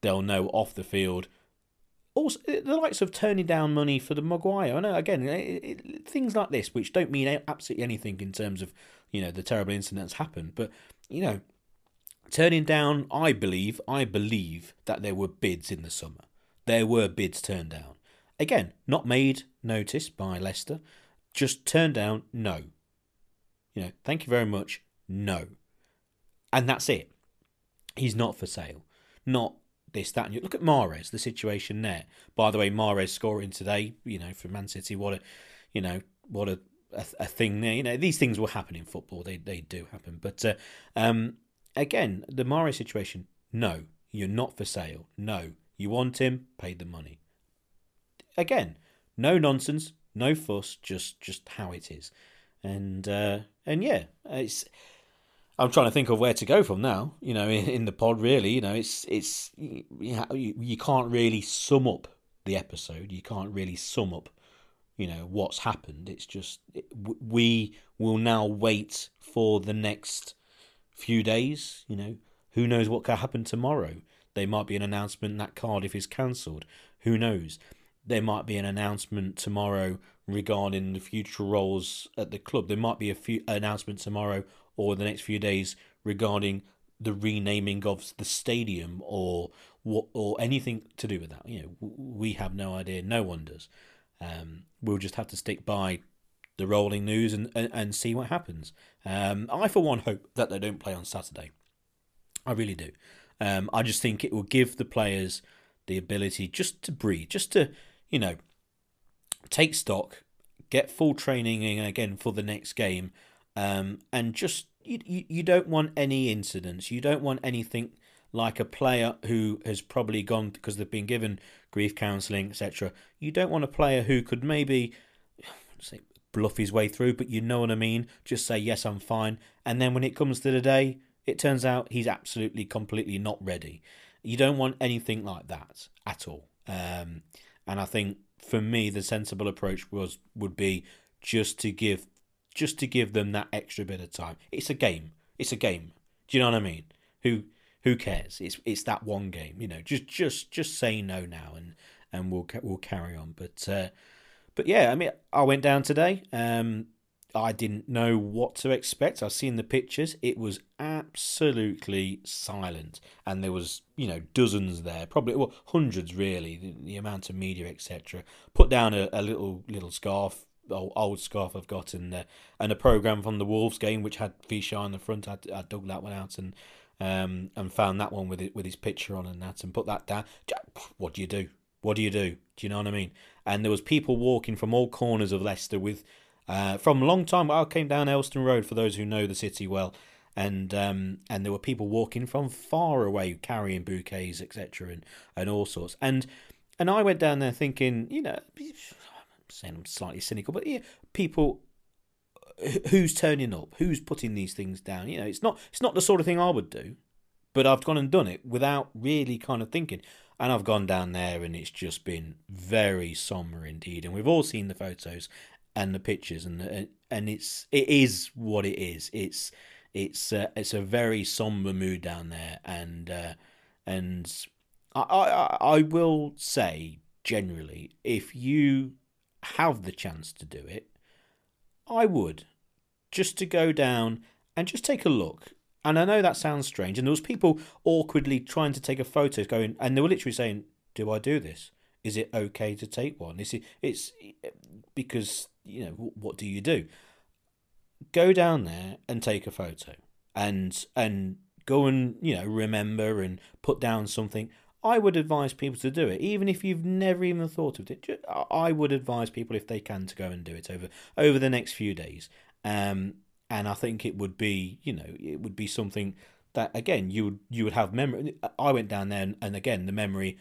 they'll know off the field. Also, the likes of turning down money for the Maguire. I know again it, it, things like this, which don't mean absolutely anything in terms of you know the terrible incidents happened, but you know turning down. I believe, I believe that there were bids in the summer. There were bids turned down. Again, not made notice by Leicester, just turned down. No. You know, thank you very much. No. And that's it. He's not for sale. Not this, that, and you look at Mahrez, the situation there. By the way, Mahrez scoring today, you know, for Man City, what a, you know, what a a, a thing there. You know, these things will happen in football. They they do happen. But uh, um, again, the Mahrez situation. No, you're not for sale. No, you want him, pay the money. Again, no nonsense, no fuss, just just how it is, and uh, and yeah, it's I'm trying to think of where to go from now. You know, in, in the pod, really, you know, it's it's you, you, can't really sum up the episode. You can't really sum up, you know, what's happened. It's just we will now wait for the next few days. You know, who knows what could happen tomorrow? There might be an announcement that Cardiff is cancelled. Who knows? There might be an announcement tomorrow regarding the future roles at the club. There might be a few announcement tomorrow or the next few days regarding the renaming of the stadium or what or anything to do with that. You know, we have no idea. No one does. Um, we'll just have to stick by the rolling news and, and, and see what happens. Um, I, for one, hope that they don't play on Saturday. I really do. Um, I just think it will give the players the ability just to breathe, just to, you know, take stock, get full training in again for the next game, um, and just you, you, don't want any incidents. You don't want anything like a player who has probably gone because they've been given grief counselling, etc. You don't want a player who could maybe say bluff his way through, but you know what I mean. Just say yes, I'm fine, and then when it comes to the day, it turns out he's absolutely, completely not ready. You don't want anything like that at all. Um, and I think for me, the sensible approach was would be just to give just to give them that extra bit of time. It's a game. It's a game. Do you know what I mean? Who who cares? It's it's that one game. You know, just just just say no now, and and we'll we'll carry on. But uh, but yeah, I mean, I went down today. Um, I didn't know what to expect. I've seen the pictures. It was absolutely silent, and there was you know dozens there, probably well hundreds really. The, the amount of media, etc. Put down a, a little little scarf, old, scarf I've got, and uh, and a program from the Wolves game which had Vichai on the front. I, I dug that one out and um and found that one with it with his picture on and that, and put that down. What do you do? What do you do? Do you know what I mean? And there was people walking from all corners of Leicester with uh, from a long time. I came down Aylestone Road for those who know the city well, and um, and there were people walking from far away carrying bouquets, etc., and and all sorts. And and I went down there thinking, you know, saying I'm slightly cynical, but yeah, people who's turning up, who's putting these things down. You know, it's not it's not the sort of thing I would do, but I've gone and done it without really kind of thinking. And I've gone down there, and it's just been very somber indeed. And we've all seen the photos and the pictures, and and it's it is what it is. It's it's uh, it's a very somber mood down there, and uh, and I, I I will say generally, if you have the chance to do it, I would just to go down and just take a look. And I know that sounds strange, and there was people awkwardly trying to take a photo, going, and they were literally saying, "Do I do this? Is it okay to take one? Is it? It's because you know what do you do? go down there and take a photo and and go and you know remember and put down something i would advise people to do it even if you've never even thought of it. I would advise people if they can to go and do it over over the next few days. Um and i think it would be you know it would be something that again you would you would have memory i went down there and, and again the memory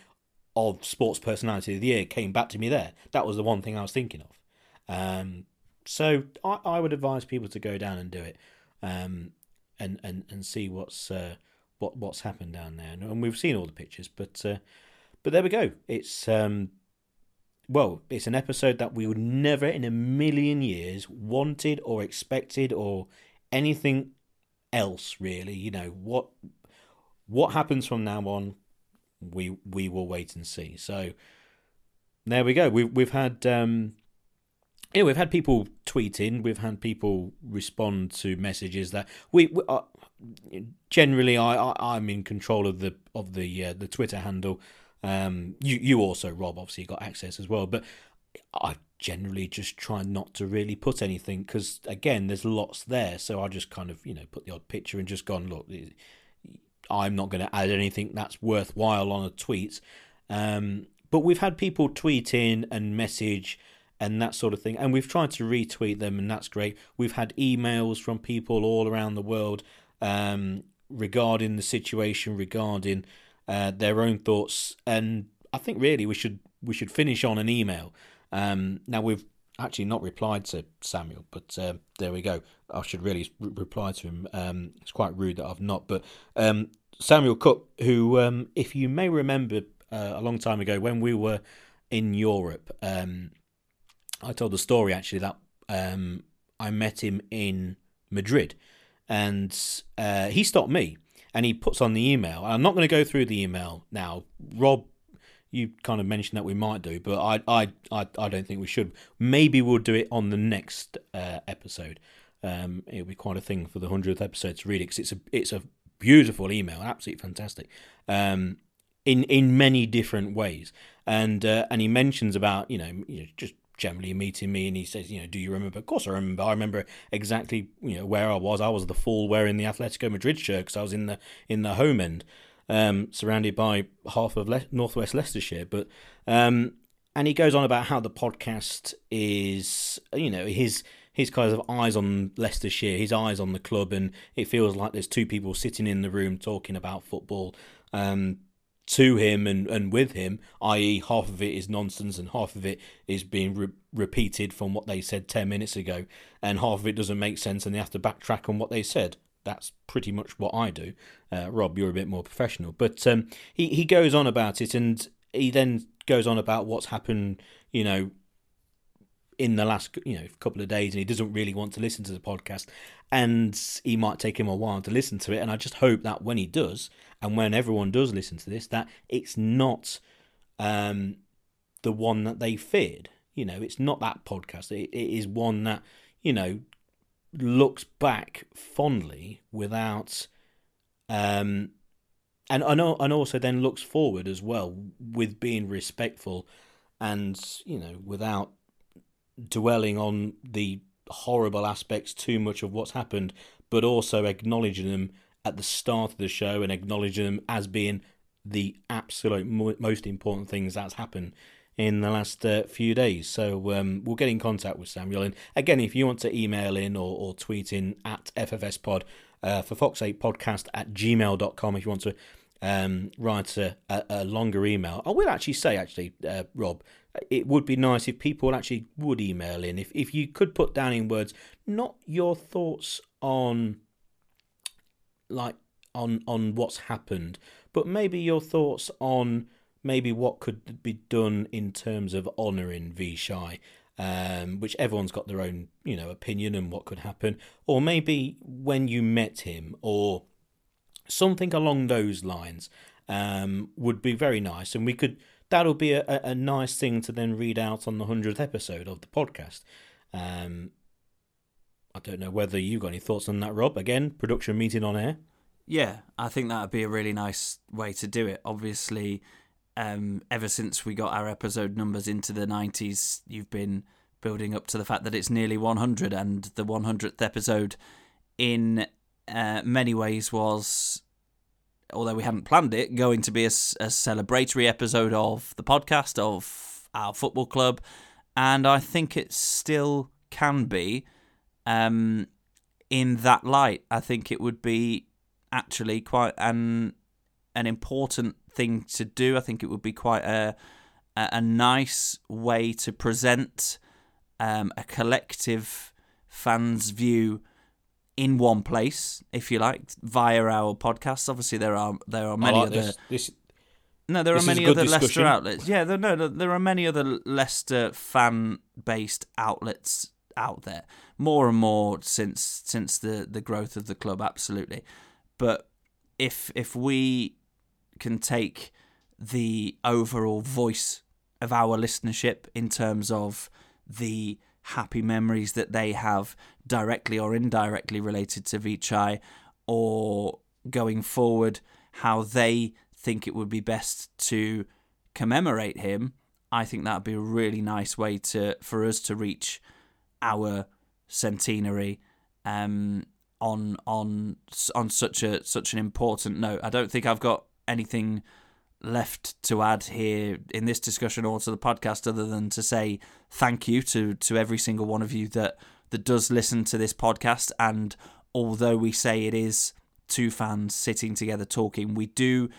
of sports personality of the year came back to me there. That was the one thing i was thinking of. Um so I, I would advise people to go down and do it, um, and and and see what's uh, what what's happened down there. And we've seen all the pictures, but uh, but there we go. It's um, well, it's an episode that we would never in a million years wanted or expected or anything else really. You know what what happens from now on, we we will wait and see. So there we go. We've we've had um, yeah, we've had people tweet in, we've had people respond to messages that we, we uh, generally I, I am in control of the of the uh, the Twitter handle. Um, you you also Rob obviously got access as well, but I generally just try not to really put anything because again there's lots there, so I just kind of you know put the odd picture and just gone look. I'm not going to add anything that's worthwhile on a tweet. Um, but we've had people tweet in and message and that sort of thing. And we've tried to retweet them, and that's great. We've had emails from people all around the world um, regarding the situation, regarding uh, their own thoughts, and I think really we should we should finish on an email. Um, now we've actually not replied to Samuel, but uh, there we go. I should really re- reply to him. Um, it's quite rude that I've not, but um, Samuel Cook, who, um, if you may remember, uh, a long time ago when we were in Europe, um, I told the story actually that um, I met him in Madrid, and uh, he stopped me and he puts on the email. I'm not going to go through the email now. Rob, you kind of mentioned that we might do, but I I I, I don't think we should. Maybe we'll do it on the next uh, episode. Um, it'll be quite a thing for the hundredth episode to read it because it's a it's a beautiful email, absolutely fantastic. Um, in in many different ways, and uh, and he mentions about you know, you know just generally meeting me and he says, you know, do you remember? Of course I remember. I remember exactly, you know, where I was. I was the fool wearing the Atletico Madrid shirt because I was in the in the home end, um, surrounded by half of Le- northwest Leicestershire. But um, and he goes on about how the podcast is, you know, his his kind of eyes on Leicestershire, his eyes on the club, and it feels like there's two people sitting in the room talking about football. Um, to him and, and with him, i.e., half of it is nonsense and half of it is being re- repeated from what they said 10 minutes ago, and half of it doesn't make sense and they have to backtrack on what they said. That's pretty much what I do. Uh, Rob, you're a bit more professional. But um, he, he goes on about it and he then goes on about what's happened, you know, in the last you know couple of days and he doesn't really want to listen to the podcast and he might take him a while to listen to it and i just hope that when he does and when everyone does listen to this that it's not um, the one that they feared. You know it's not that podcast. It, it is one that you know looks back fondly without um and and and also then looks forward as well with being respectful and you know without dwelling on the horrible aspects too much of what's happened but also acknowledging them at the start of the show and acknowledging them as being the absolute mo- most important things that's happened in the last uh, few days. So um, we'll get in contact with Samuel. And again, if you want to email in or, or tweet in at FFSPod uh, for Fox8 Podcast at gmail.com, if you want to um, write a, a, longer email, I will actually say, actually, uh, Rob, it would be nice if people actually would email in. If, if you could put down in words, not your thoughts on like on on what's happened, but maybe your thoughts on maybe what could be done in terms of honouring Vichai, um, which everyone's got their own, you know, opinion and what could happen, or maybe when you met him, or something along those lines, um, would be very nice, and we could. That'll be a, a nice thing to then read out on the hundredth episode of the podcast. Um, I don't know whether you've got any thoughts on that, Rob. Again, production meeting on air. Yeah, I think that would be a really nice way to do it. Obviously, um, ever since we got our episode numbers into the 90s, you've been building up to the fact that it's nearly 100, and the 100th episode, in uh, many ways, was, although we hadn't planned it, going to be a, a celebratory episode of the podcast, of our football club, and I think it still can be. Um, in that light, I think it would be actually quite an an important thing to do. I think it would be quite a a nice way to present um, a collective fans view in one place, if you like, via our podcasts. Obviously, there are there are many like other. This, this, no, there are many other Leicester outlets. Yeah, there, no, there are many other Leicester fan-based outlets out there. More and more since since the the growth of the club, absolutely. But if if we can take the overall voice of our listenership in terms of the happy memories that they have directly or indirectly related to Vichai or going forward how they think it would be best to commemorate him I think that would be a really nice way to for us to reach our centenary um, on on on such a such an important note. I don't think I've got anything left to add here in this discussion or to the podcast other than to say thank you to to every single one of you that that does listen to this podcast. And although we say it is two fans sitting together talking we do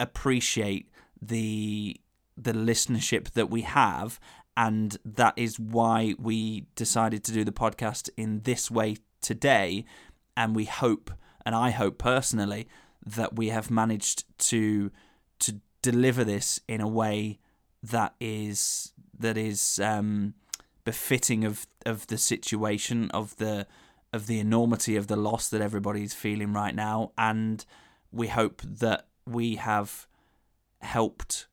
appreciate the the listenership that we have. And that is why we decided to do the podcast in this way today. And we hope, and I hope personally, that we have managed to to deliver this in a way that is that is um, befitting of of the situation of the of the enormity of the loss that everybody's feeling right now, and we hope that we have helped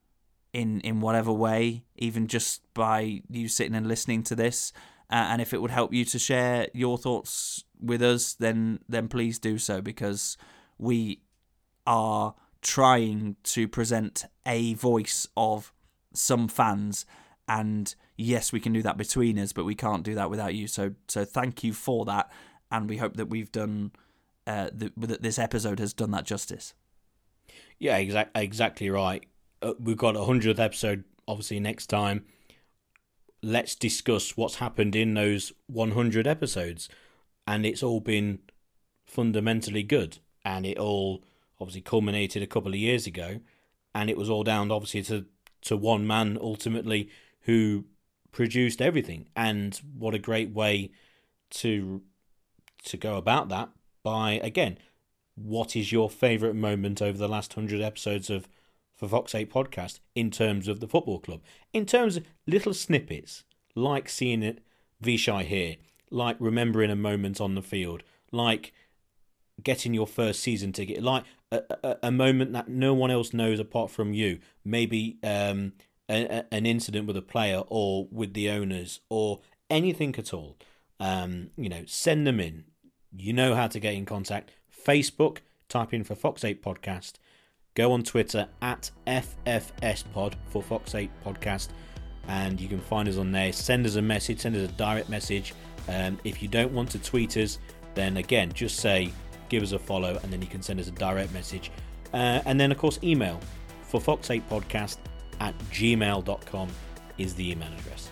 in in whatever way, even just by you sitting and listening to this, uh, and if it would help you to share your thoughts with us, then then please do so because we are trying to present a voice of some fans and yes we can do that between us but we can't do that without you so so thank you for that and we hope that we've done uh, that this episode has done that justice yeah exactly exactly right uh, we've got a 100th episode obviously next time let's discuss what's happened in those 100 episodes. And it's all been fundamentally good. And it all obviously culminated a couple of years ago. And it was all down, obviously, to, to one man ultimately who produced everything. And what a great way to to go about that by again what is your favourite moment over the last 100 episodes of for Fox 8 podcast in terms of the football club. In terms of little snippets, like seeing it Vichai here, like remembering a moment on the field, like getting your first season ticket, like a, a, a moment that no one else knows apart from you. Maybe um, a, an incident with a player or with the owners or anything at all. um, you know, send them in. You know how to get in contact. Facebook, type in for Fox 8 Podcast. Go on Twitter at FFSPod for Fox 8 Podcast, and you can find us on there. Send us a message, send us a direct message. Um, if you don't want to tweet us, then again, just say, give us a follow, and then you can send us a direct message. Uh, and then, of course, email for Fox 8 Podcast at gmail.com is the email address.